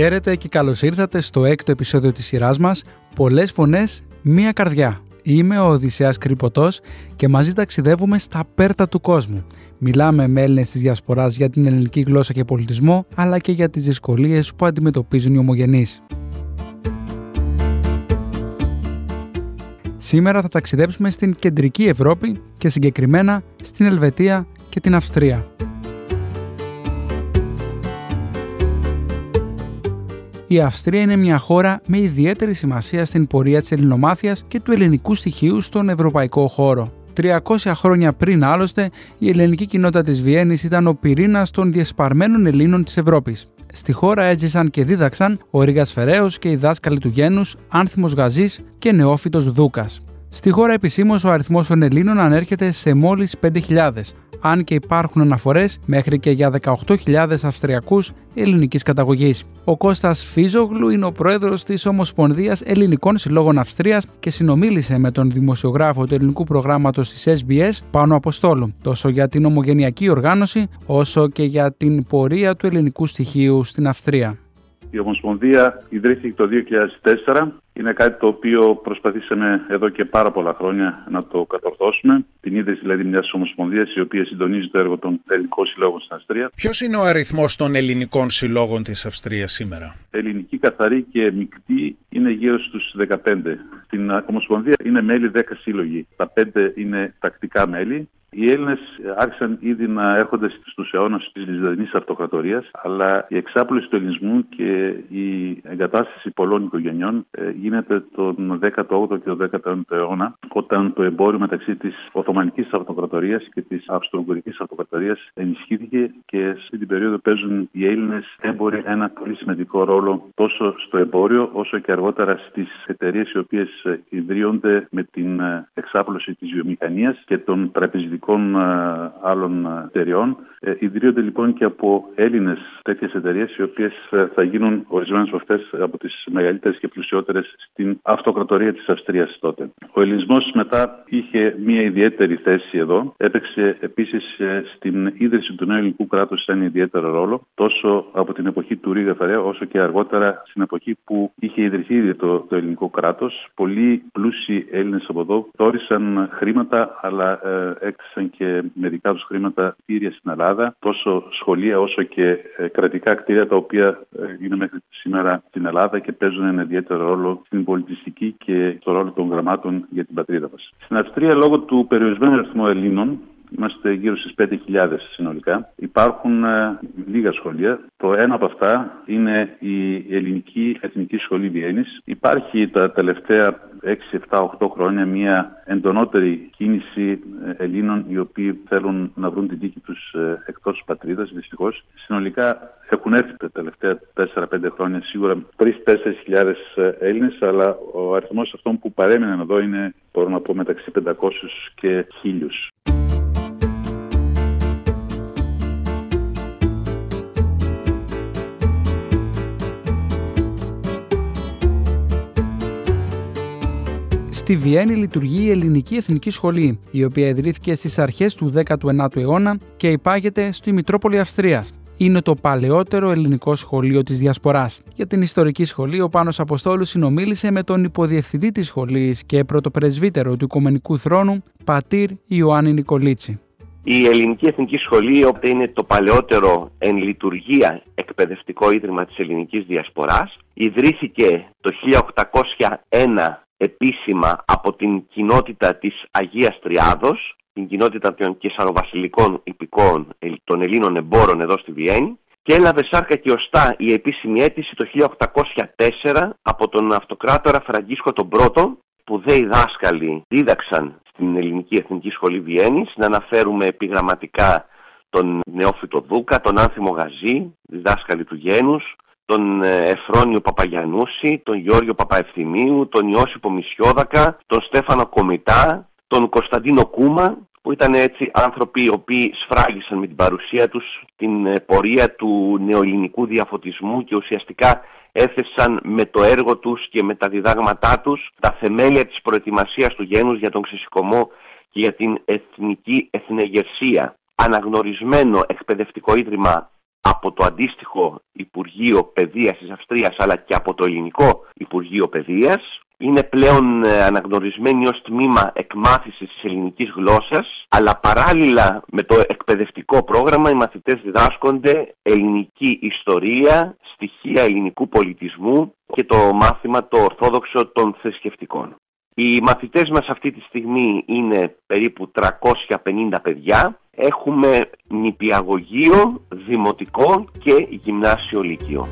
Χαίρετε και καλώς ήρθατε στο έκτο επεισόδιο της σειράς μας «Πολλές φωνές, μία καρδιά». Είμαι ο Οδυσσέας Κρυποτός και μαζί ταξιδεύουμε στα πέρτα του κόσμου. Μιλάμε με Έλληνες της Διασποράς για την ελληνική γλώσσα και πολιτισμό, αλλά και για τις δυσκολίες που αντιμετωπίζουν οι ομογενείς. Σήμερα θα ταξιδέψουμε στην κεντρική Ευρώπη και συγκεκριμένα στην Ελβετία και την Αυστρία. Η Αυστρία είναι μια χώρα με ιδιαίτερη σημασία στην πορεία της ελληνομάθειας και του ελληνικού στοιχείου στον ευρωπαϊκό χώρο. 300 χρόνια πριν άλλωστε, η ελληνική κοινότητα της Βιέννης ήταν ο πυρήνας των διεσπαρμένων Ελλήνων της Ευρώπης. Στη χώρα έζησαν και δίδαξαν ο Ρίγας Φεραίος και οι δάσκαλοι του Γένους, Άνθιμος Γαζής και Νεόφυτος Δούκας. Στη χώρα επισήμως ο αριθμός των Ελλήνων ανέρχεται σε μόλις 5.000, αν και υπάρχουν αναφορές μέχρι και για 18.000 Αυστριακούς ελληνικής καταγωγής. Ο Κώστας Φίζογλου είναι ο πρόεδρος της Ομοσπονδίας Ελληνικών Συλλόγων Αυστρίας και συνομίλησε με τον δημοσιογράφο του ελληνικού προγράμματος της SBS Πάνο Αποστόλου, τόσο για την ομογενειακή οργάνωση όσο και για την πορεία του ελληνικού στοιχείου στην Αυστρία. Η Ομοσπονδία ιδρύθηκε το 2004 είναι κάτι το οποίο προσπαθήσαμε εδώ και πάρα πολλά χρόνια να το κατορθώσουμε. Την ίδρυση δηλαδή μιας ομοσπονδίας η οποία συντονίζει το έργο των ελληνικών συλλόγων στην Αυστρία. Ποιος είναι ο αριθμός των ελληνικών συλλόγων της Αυστρίας σήμερα, Ελληνική καθαρή και μεικτή είναι γύρω στους 15. Στην Ομοσπονδία είναι μέλη 10 σύλλογοι. Τα 5 είναι τακτικά μέλη οι Έλληνες άρχισαν ήδη να έρχονται στους αιώνες της Λιζαδινή Αυτοκρατορίας, αλλά η εξάπλωση του ελληνισμού και η εγκατάσταση πολλών οικογενειών ε, γίνεται τον 18ο και τον 19ο αιώνα, όταν το εμπόριο μεταξύ της Οθωμανικής Αυτοκρατορίας και της Αυστρογγουρική Αυτοκρατορίας ενισχύθηκε και στην την περίοδο παίζουν οι Έλληνες έμποροι ένα πολύ σημαντικό ρόλο τόσο στο εμπόριο όσο και αργότερα στις εταιρείες οι οποίες ιδρύονται με την ε, εξάπλωση της βιομηχανίας και των τραπεζικών σημαντικών ε, άλλων ε, εταιριών. Ε, ιδρύονται λοιπόν και από Έλληνες τέτοιες εταιρείες, οι οποίες θα γίνουν ορισμένες από αυτές από τις μεγαλύτερες και πλουσιότερες στην αυτοκρατορία της Αυστρίας τότε. Ο ελληνισμός μετά είχε μια ιδιαίτερη θέση εδώ. Έπαιξε επίσης στην ίδρυση του νέου ελληνικού κράτους ένα ιδιαίτερο ρόλο, τόσο από την εποχή του Ρίγα Φερέα, όσο και αργότερα στην εποχή που είχε ιδρυθεί το, το ελληνικό κράτος. Πολλοί πλούσιοι Έλληνες από εδώ τόρισαν χρήματα, αλλά ε, έκτισαν και με δικά τους χρήματα κτίρια στην Ελλάδα, τόσο σχολεία όσο και ε, κρατικά κτίρια τα οποία ε, είναι μέχρι σήμερα στην Ελλάδα και παίζουν ένα ιδιαίτερο ρόλο στην πολιτιστική και στο ρόλο των γραμμάτων για την πατρίδα μας. Στην Αυστρία, λόγω του περιορισμένου αριθμού Ελλήνων, Είμαστε γύρω στις 5.000 συνολικά. Υπάρχουν ε, λίγα σχολεία. Το ένα από αυτά είναι η Ελληνική Εθνική Σχολή Βιέννης. Υπάρχει τα τελευταία 6, 7, 8 χρόνια μια εντονότερη κίνηση ε, Ελλήνων οι οποίοι θέλουν να βρουν την τύχη τους ε, εκτός της πατρίδας δυστυχώς. Συνολικά έχουν έρθει τα τελευταία 4-5 χρόνια σίγουρα 3-4 χιλιάδες ε, Έλληνες αλλά ο αριθμός αυτών που παρέμειναν εδώ είναι μπορώ να πω μεταξύ 500 και 1000. Στη Βιέννη λειτουργεί η Ελληνική Εθνική Σχολή, η οποία ιδρύθηκε στις αρχές του 19ου αιώνα και υπάγεται στη Μητρόπολη Αυστρίας. Είναι το παλαιότερο ελληνικό σχολείο της Διασποράς. Για την ιστορική σχολή, ο Πάνος Αποστόλου συνομίλησε με τον υποδιευθυντή της σχολής και πρωτοπρεσβύτερο του Οικουμενικού Θρόνου, πατήρ Ιωάννη Νικολίτσι. Η Ελληνική Εθνική Σχολή, όπου είναι το παλαιότερο εν λειτουργία εκπαιδευτικό ίδρυμα της ελληνικής διασποράς, ιδρύθηκε το 1801 επίσημα από την κοινότητα της Αγίας Τριάδος, την κοινότητα των κεσαροβασιλικών υπηκών των Ελλήνων εμπόρων εδώ στη Βιέννη και έλαβε σάρκα και οστά η επίσημη αίτηση το 1804 από τον αυτοκράτορα Φραγκίσκο τον Πρώτο που δε οι δάσκαλοι δίδαξαν στην Ελληνική Εθνική Σχολή Βιέννης να αναφέρουμε επιγραμματικά τον Νεόφυτο Δούκα, τον Άνθιμο Γαζή, δάσκαλοι του Γένους, τον ε, Εφρόνιο Παπαγιανούση, τον Γιώργιο Παπαευθυμίου, τον Ιώσυπο Μισιόδακα, τον Στέφανο Κομιτά, τον Κωνσταντίνο Κούμα, που ήταν έτσι άνθρωποι οι οποίοι σφράγισαν με την παρουσία τους την ε, πορεία του νεοελληνικού διαφωτισμού και ουσιαστικά έθεσαν με το έργο τους και με τα διδάγματά τους τα θεμέλια της προετοιμασίας του γένους για τον ξεσηκωμό και για την εθνική εθνεγερσία. Αναγνωρισμένο εκπαιδευτικό ίδρυμα από το αντίστοιχο Υπουργείο Παιδείας της Αυστρίας αλλά και από το Ελληνικό Υπουργείο Παιδείας. Είναι πλέον ε, αναγνωρισμένη ως τμήμα εκμάθησης της ελληνικής γλώσσας αλλά παράλληλα με το εκπαιδευτικό πρόγραμμα οι μαθητές διδάσκονται ελληνική ιστορία, στοιχεία ελληνικού πολιτισμού και το μάθημα το ορθόδοξο των θρησκευτικών. Οι μαθητές μας αυτή τη στιγμή είναι περίπου 350 παιδιά. Έχουμε νηπιαγωγείο, δημοτικό και γυμνάσιο λύκειο.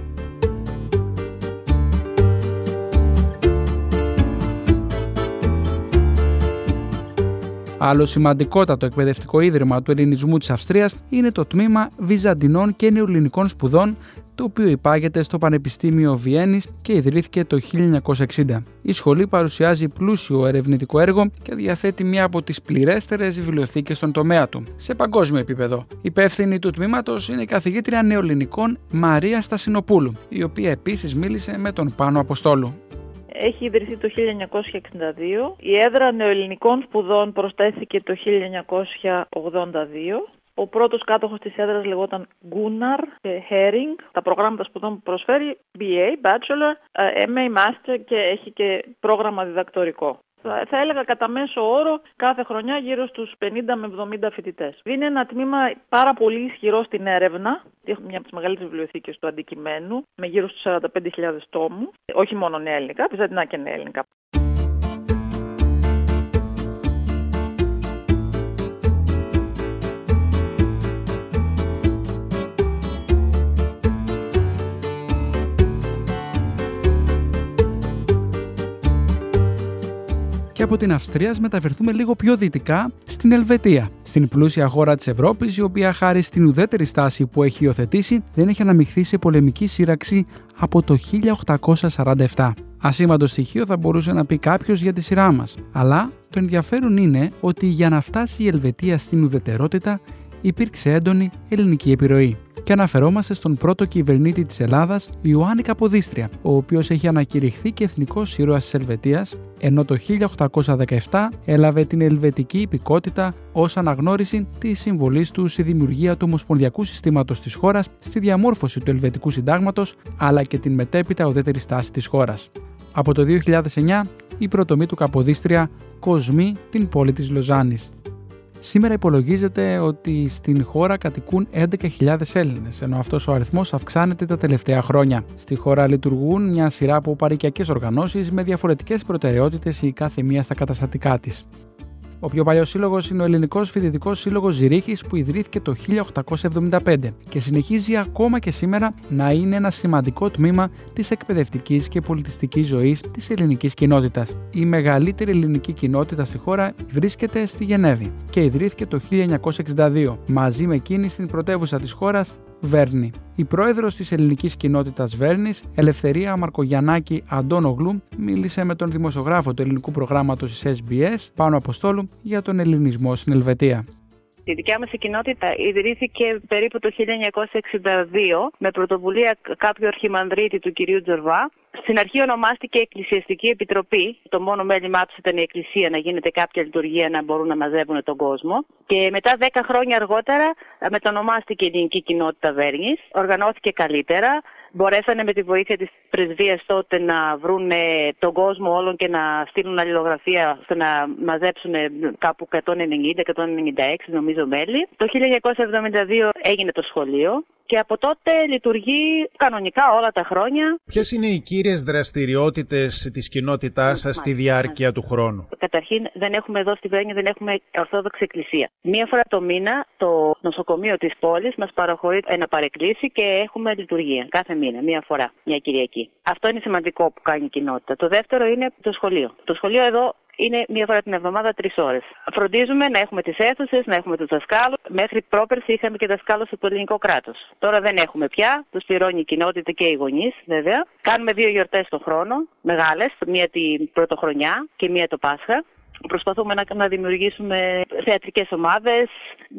Άλλο σημαντικότατο εκπαιδευτικό ίδρυμα του ελληνισμού της Αυστρίας είναι το τμήμα Βυζαντινών και Νεοελληνικών Σπουδών το οποίο υπάγεται στο Πανεπιστήμιο Βιέννης και ιδρύθηκε το 1960. Η σχολή παρουσιάζει πλούσιο ερευνητικό έργο και διαθέτει μία από τις πληρέστερες βιβλιοθήκες στον τομέα του, σε παγκόσμιο επίπεδο. Υπεύθυνη του τμήματος είναι η καθηγήτρια νεοελληνικών Μαρία Στασινοπούλου, η οποία επίσης μίλησε με τον Πάνο Αποστόλου. Έχει ιδρυθεί το 1962. Η έδρα νεοελληνικών σπουδών προσθέθηκε το 1982 ο πρώτος κάτοχος της έδρας λεγόταν Gunnar Herring. Τα προγράμματα σπουδών που προσφέρει BA, Bachelor, ε, MA, Master και έχει και πρόγραμμα διδακτορικό. Θα έλεγα κατά μέσο όρο κάθε χρονιά γύρω στους 50 με 70 φοιτητές. Είναι ένα τμήμα πάρα πολύ ισχυρό στην έρευνα. Έχουμε μια από τις μεγαλύτερες βιβλιοθήκες του αντικειμένου με γύρω στους 45.000 τόμους. Όχι μόνο νέα ελληνικά, πιζαντινά και νέα ελληνικά. Και από την Αυστρία μεταφερθούμε λίγο πιο δυτικά στην Ελβετία, στην πλούσια χώρα της Ευρώπης, η οποία χάρη στην ουδέτερη στάση που έχει υιοθετήσει δεν έχει αναμειχθεί σε πολεμική σύραξη από το 1847. Ασήμαντο στοιχείο θα μπορούσε να πει κάποιος για τη σειρά μας, αλλά το ενδιαφέρον είναι ότι για να φτάσει η Ελβετία στην ουδετερότητα υπήρξε έντονη ελληνική επιρροή και αναφερόμαστε στον πρώτο κυβερνήτη της Ελλάδας, Ιωάννη Καποδίστρια, ο οποίος έχει ανακηρυχθεί και εθνικός ήρωας της Ελβετίας, ενώ το 1817 έλαβε την ελβετική υπηκότητα ως αναγνώριση της συμβολής του στη δημιουργία του ομοσπονδιακού συστήματος της χώρας, στη διαμόρφωση του ελβετικού συντάγματος, αλλά και την μετέπειτα ουδέτερη στάση της χώρας. Από το 2009, η πρωτομή του Καποδίστρια κοσμεί την πόλη της Λοζάνης. Σήμερα υπολογίζεται ότι στην χώρα κατοικούν 11.000 Έλληνες, ενώ αυτός ο αριθμός αυξάνεται τα τελευταία χρόνια. Στη χώρα λειτουργούν μια σειρά από παρικιακές οργανώσεις με διαφορετικές προτεραιότητες η κάθε μία στα καταστατικά της. Ο πιο παλιός σύλλογος είναι ο Ελληνικός Φοιτητικός Σύλλογος Ζηρίχης που ιδρύθηκε το 1875 και συνεχίζει ακόμα και σήμερα να είναι ένα σημαντικό τμήμα της εκπαιδευτικής και πολιτιστικής ζωής της ελληνικής κοινότητας. Η μεγαλύτερη ελληνική κοινότητα στη χώρα βρίσκεται στη Γενέβη και ιδρύθηκε το 1962 μαζί με εκείνη στην πρωτεύουσα της χώρας Βέρνη. Η πρόεδρος της ελληνικής κοινότητας Βέρνης, Ελευθερία Μαρκογιαννάκη Αντώνογλου, μίλησε με τον δημοσιογράφο του ελληνικού προγράμματος της SBS, Πάνο Αποστόλου, για τον ελληνισμό στην Ελβετία. Η δικιά μας κοινότητα ιδρύθηκε περίπου το 1962 με πρωτοβουλία κάποιου αρχιμανδρίτη του κυρίου Τζορβά. Στην αρχή ονομάστηκε Εκκλησιαστική Επιτροπή. Το μόνο μέλημά τους ήταν η Εκκλησία να γίνεται κάποια λειτουργία να μπορούν να μαζεύουν τον κόσμο. Και μετά 10 χρόνια αργότερα μετονομάστηκε η Ελληνική Κοινότητα Βέρνης. Οργανώθηκε καλύτερα μπορέσανε με τη βοήθεια της πρεσβείας τότε να βρουν τον κόσμο όλων και να στείλουν αλληλογραφία ώστε να μαζέψουν κάπου 190-196 νομίζω μέλη. Το 1972 έγινε το σχολείο και από τότε λειτουργεί κανονικά όλα τα χρόνια. Ποιες είναι οι κύριες δραστηριότητες της κοινότητάς σας στη διάρκεια του χρόνου, Καταρχήν, δεν έχουμε εδώ στη Βένια, δεν έχουμε Ορθόδοξη Εκκλησία. Μία φορά το μήνα το νοσοκομείο της πόλης μας παραχωρεί ένα παρεκκλήσι και έχουμε λειτουργία κάθε μήνα, μία φορά, μια Κυριακή. Αυτό είναι σημαντικό που κάνει η κοινότητα. Το δεύτερο είναι το σχολείο. Το σχολείο εδώ είναι μία φορά την εβδομάδα τρεις ώρες. Φροντίζουμε να έχουμε τις αίθουσες, να έχουμε τους δασκάλους. Μέχρι πρόπερση είχαμε και δασκάλους από το ελληνικό κράτος. Τώρα δεν έχουμε πια. Τους πληρώνει η κοινότητα και οι γονείς, βέβαια. Κάνουμε δύο γιορτές το χρόνο, μεγάλες. Μία την πρωτοχρονιά και μία το Πάσχα. Προσπαθούμε να, να δημιουργήσουμε θεατρικές ομάδες,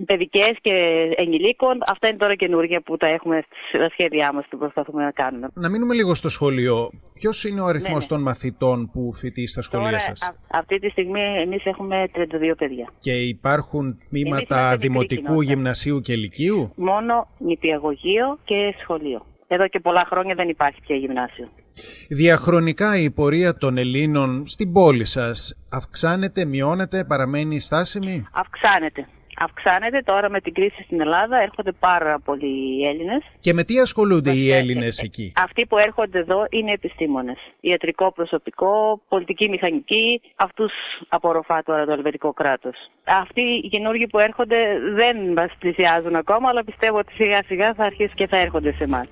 παιδικές και ενηλίκων. Αυτά είναι τώρα καινούργια που τα έχουμε στα σχέδιά μας και προσπαθούμε να κάνουμε. Να μείνουμε λίγο στο σχολείο. Ποιος είναι ο αριθμός ναι, ναι. των μαθητών που φοιτείς στα σχολεία τώρα, σας; αυτή τη στιγμή εμείς έχουμε 32 παιδιά. Και υπάρχουν τμήματα δημοτικού, γυμνασίου και λυκείου; Μόνο νηπιαγωγείο και σχολείο. Εδώ και πολλά χρόνια δεν υπάρχει πια γυμνάσιο. Διαχρονικά η πορεία των Ελλήνων στην πόλη σας αυξάνεται, μειώνεται, παραμένει στάσιμη; Αυξάνεται. Αυξάνεται τώρα με την κρίση στην Ελλάδα, έρχονται πάρα πολλοί Έλληνες. Και με τι ασχολούνται οι Έλληνες εκεί; Αυτοί που έρχονται εδώ είναι επιστήμονες. Ιατρικό προσωπικό, πολιτική μηχανική, αυτούς απορροφά τώρα το ελβετικό κράτος. Αυτοί οι καινούργοι που έρχονται δεν μας πλησιάζουν ακόμα, αλλά πιστεύω ότι σιγά σιγά θα αρχίσουν και θα έρχονται σε εμάς.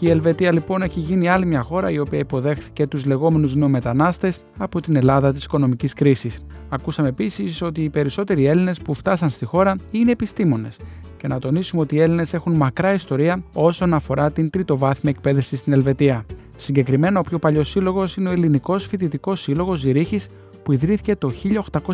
Και η Ελβετία λοιπόν έχει γίνει άλλη μια χώρα η οποία υποδέχθηκε τους λεγόμενους νεομετανάστες από την Ελλάδα της οικονομικής κρίσης. Ακούσαμε επίσης ότι οι περισσότεροι Έλληνες που φτάσαν στη χώρα είναι επιστήμονες και να τονίσουμε ότι οι Έλληνες έχουν μακρά ιστορία όσον αφορά την τριτοβάθμια εκπαίδευση στην Ελβετία. Συγκεκριμένα, ο πιο παλιός σύλλογος είναι ο Ελληνικός Φοιτητικός Σύλλογος Ζηρίχης, που ιδρύθηκε το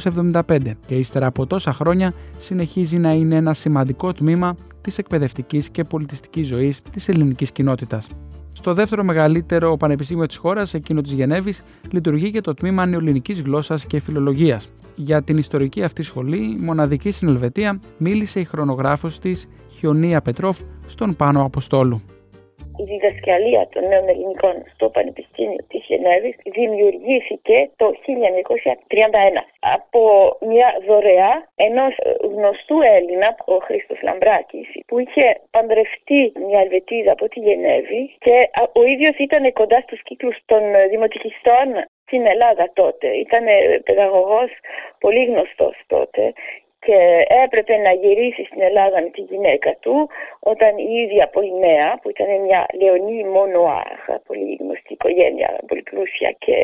1875 και ύστερα από τόσα χρόνια συνεχίζει να είναι ένα σημαντικό τμήμα της εκπαιδευτικής και πολιτιστικής ζωής της ελληνικής κοινότητας. Στο δεύτερο μεγαλύτερο πανεπιστήμιο της χώρας, εκείνο της Γενέβης, λειτουργεί και το τμήμα νεοελληνικής γλώσσας και φιλολογίας. Για την ιστορική αυτή σχολή, μοναδική στην Ελβετία, μίλησε η χρονογράφος της Χιονία Πετρόφ στον Πάνο Αποστόλου η διδασκαλία των νέων ελληνικών στο Πανεπιστήμιο της Γενέβης δημιουργήθηκε το 1931 από μια δωρεά ενός γνωστού Έλληνα, ο Χρήστος Λαμπράκης, που είχε παντρευτεί μια Ελβετίδα από τη Γενέβη και ο ίδιος ήταν κοντά στους κύκλους των δημοτικιστών στην Ελλάδα τότε. Ήταν παιδαγωγός πολύ γνωστός τότε και έπρεπε να γυρίσει στην Ελλάδα με τη γυναίκα του όταν η ίδια πολύ νέα που ήταν μια Λεωνή Μονοάχ, πολύ γνωστή οικογένεια, πολύ πλούσια και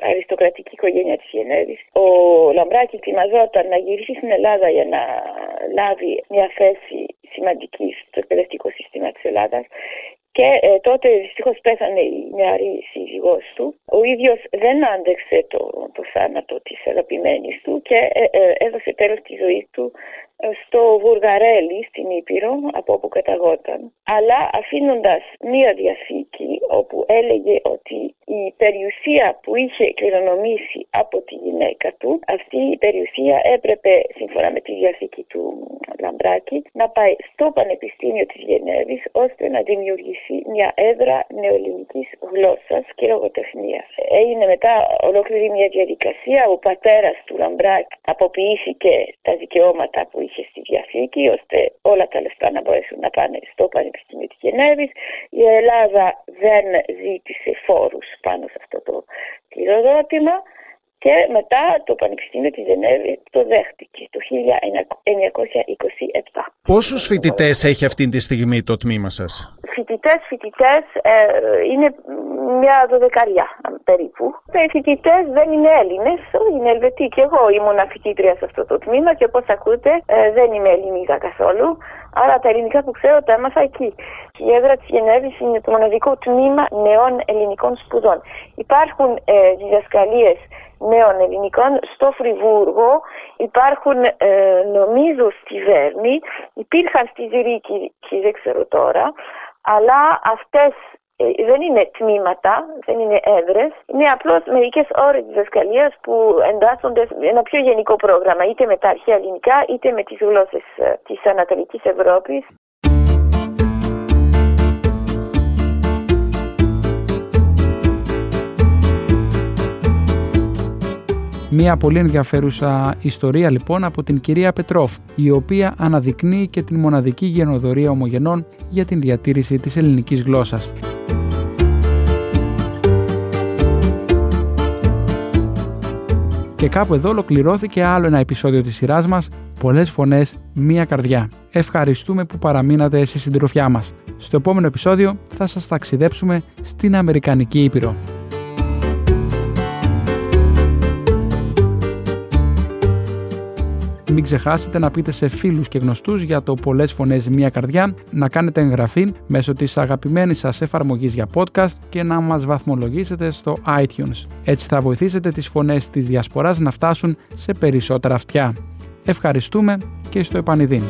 αριστοκρατική οικογένεια της Γενέβης. Ο Λαμπράκης ετοιμαζόταν να γυρίσει στην Ελλάδα για να λάβει μια θέση σημαντική στο εκπαιδευτικό σύστημα της Ελλάδας και ε, τότε δυστυχώς πέθανε η νεαρή σύζυγός του. Ο ίδιος δεν άντεξε το, το θάνατο της αγαπημένης του και ε, ε, έδωσε τέλος τη ζωή του στο Βουργαρέλι στην Ήπειρο από όπου καταγόταν αλλά αφήνοντας μία διαθήκη όπου έλεγε ότι η περιουσία που είχε κληρονομήσει από τη γυναίκα του αυτή η περιουσία έπρεπε σύμφωνα με τη διαθήκη του Λαμπράκη να πάει στο Πανεπιστήμιο της Γενέβης ώστε να δημιουργήσει μια έδρα νεοελληνικής γλώσσας και λογοτεχνίας. Έγινε μετά ολόκληρη μια διαδικασία ο πατέρας του Λαμπράκη αποποιήθηκε τα δικαιώματα που είχε στη διαθήκη ώστε όλα τα λεφτά να μπορέσουν να πάνε στο Πανεπιστήμιο της Γενέβης. Η Ελλάδα δεν ζήτησε φόρους πάνω σε αυτό το κληροδότημα και μετά το Πανεπιστήμιο της Γενέβης το δέχτηκε το 1927. Πόσους φοιτητές έχει αυτή τη στιγμή το τμήμα σας; Φοιτητές, φοιτητές ε, είναι μια δωδεκαριά περίπου. Οι φοιτητές δεν είναι Έλληνες, είναι Ελβετοί και εγώ ήμουν φοιτήτρια σε αυτό το τμήμα και όπως ακούτε ε, δεν είμαι Ελληνίδα καθόλου. Άρα τα ελληνικά που ξέρω τα έμαθα εκεί. Η έδρα της Γενέβης είναι το μοναδικό τμήμα νεών ελληνικών σπουδών. Υπάρχουν ε, διδασκαλίες νέων ελληνικών στο Φριβούργο, υπάρχουν ε, νομίζω στη Βέρνη, υπήρχαν στη Ζηρίκη και δεν ξέρω τώρα, αλλά αυτές ε, δεν είναι τμήματα, δεν είναι έδρες, είναι απλώς μερικές ώρες διδασκαλίας που εντάσσονται σε ένα πιο γενικό πρόγραμμα, είτε με τα αρχαία ελληνικά, είτε με τις γλώσσες ε, της Ανατολικής Ευρώπης. Μία πολύ ενδιαφέρουσα ιστορία λοιπόν από την κυρία Πετρόφ, η οποία αναδεικνύει και την μοναδική γενοδορία ομογενών για την διατήρηση της ελληνικής γλώσσας. Και κάπου εδώ ολοκληρώθηκε άλλο ένα επεισόδιο της σειράς μας «Πολλές φωνές, μία καρδιά». Ευχαριστούμε που παραμείνατε στη συντροφιά μας. Στο επόμενο επεισόδιο θα σας ταξιδέψουμε στην Αμερικανική Ήπειρο. Μην ξεχάσετε να πείτε σε φίλους και γνωστούς για το πολλές φωνές μία καρδιά, να κάνετε εγγραφή μέσω της αγαπημένης σας εφαρμογής για podcast και να μας βαθμολογήσετε στο iTunes. Έτσι θα βοηθήσετε τις φωνές της διασποράς να φτάσουν σε περισσότερα αυτιά. Ευχαριστούμε και στο επανειδήν.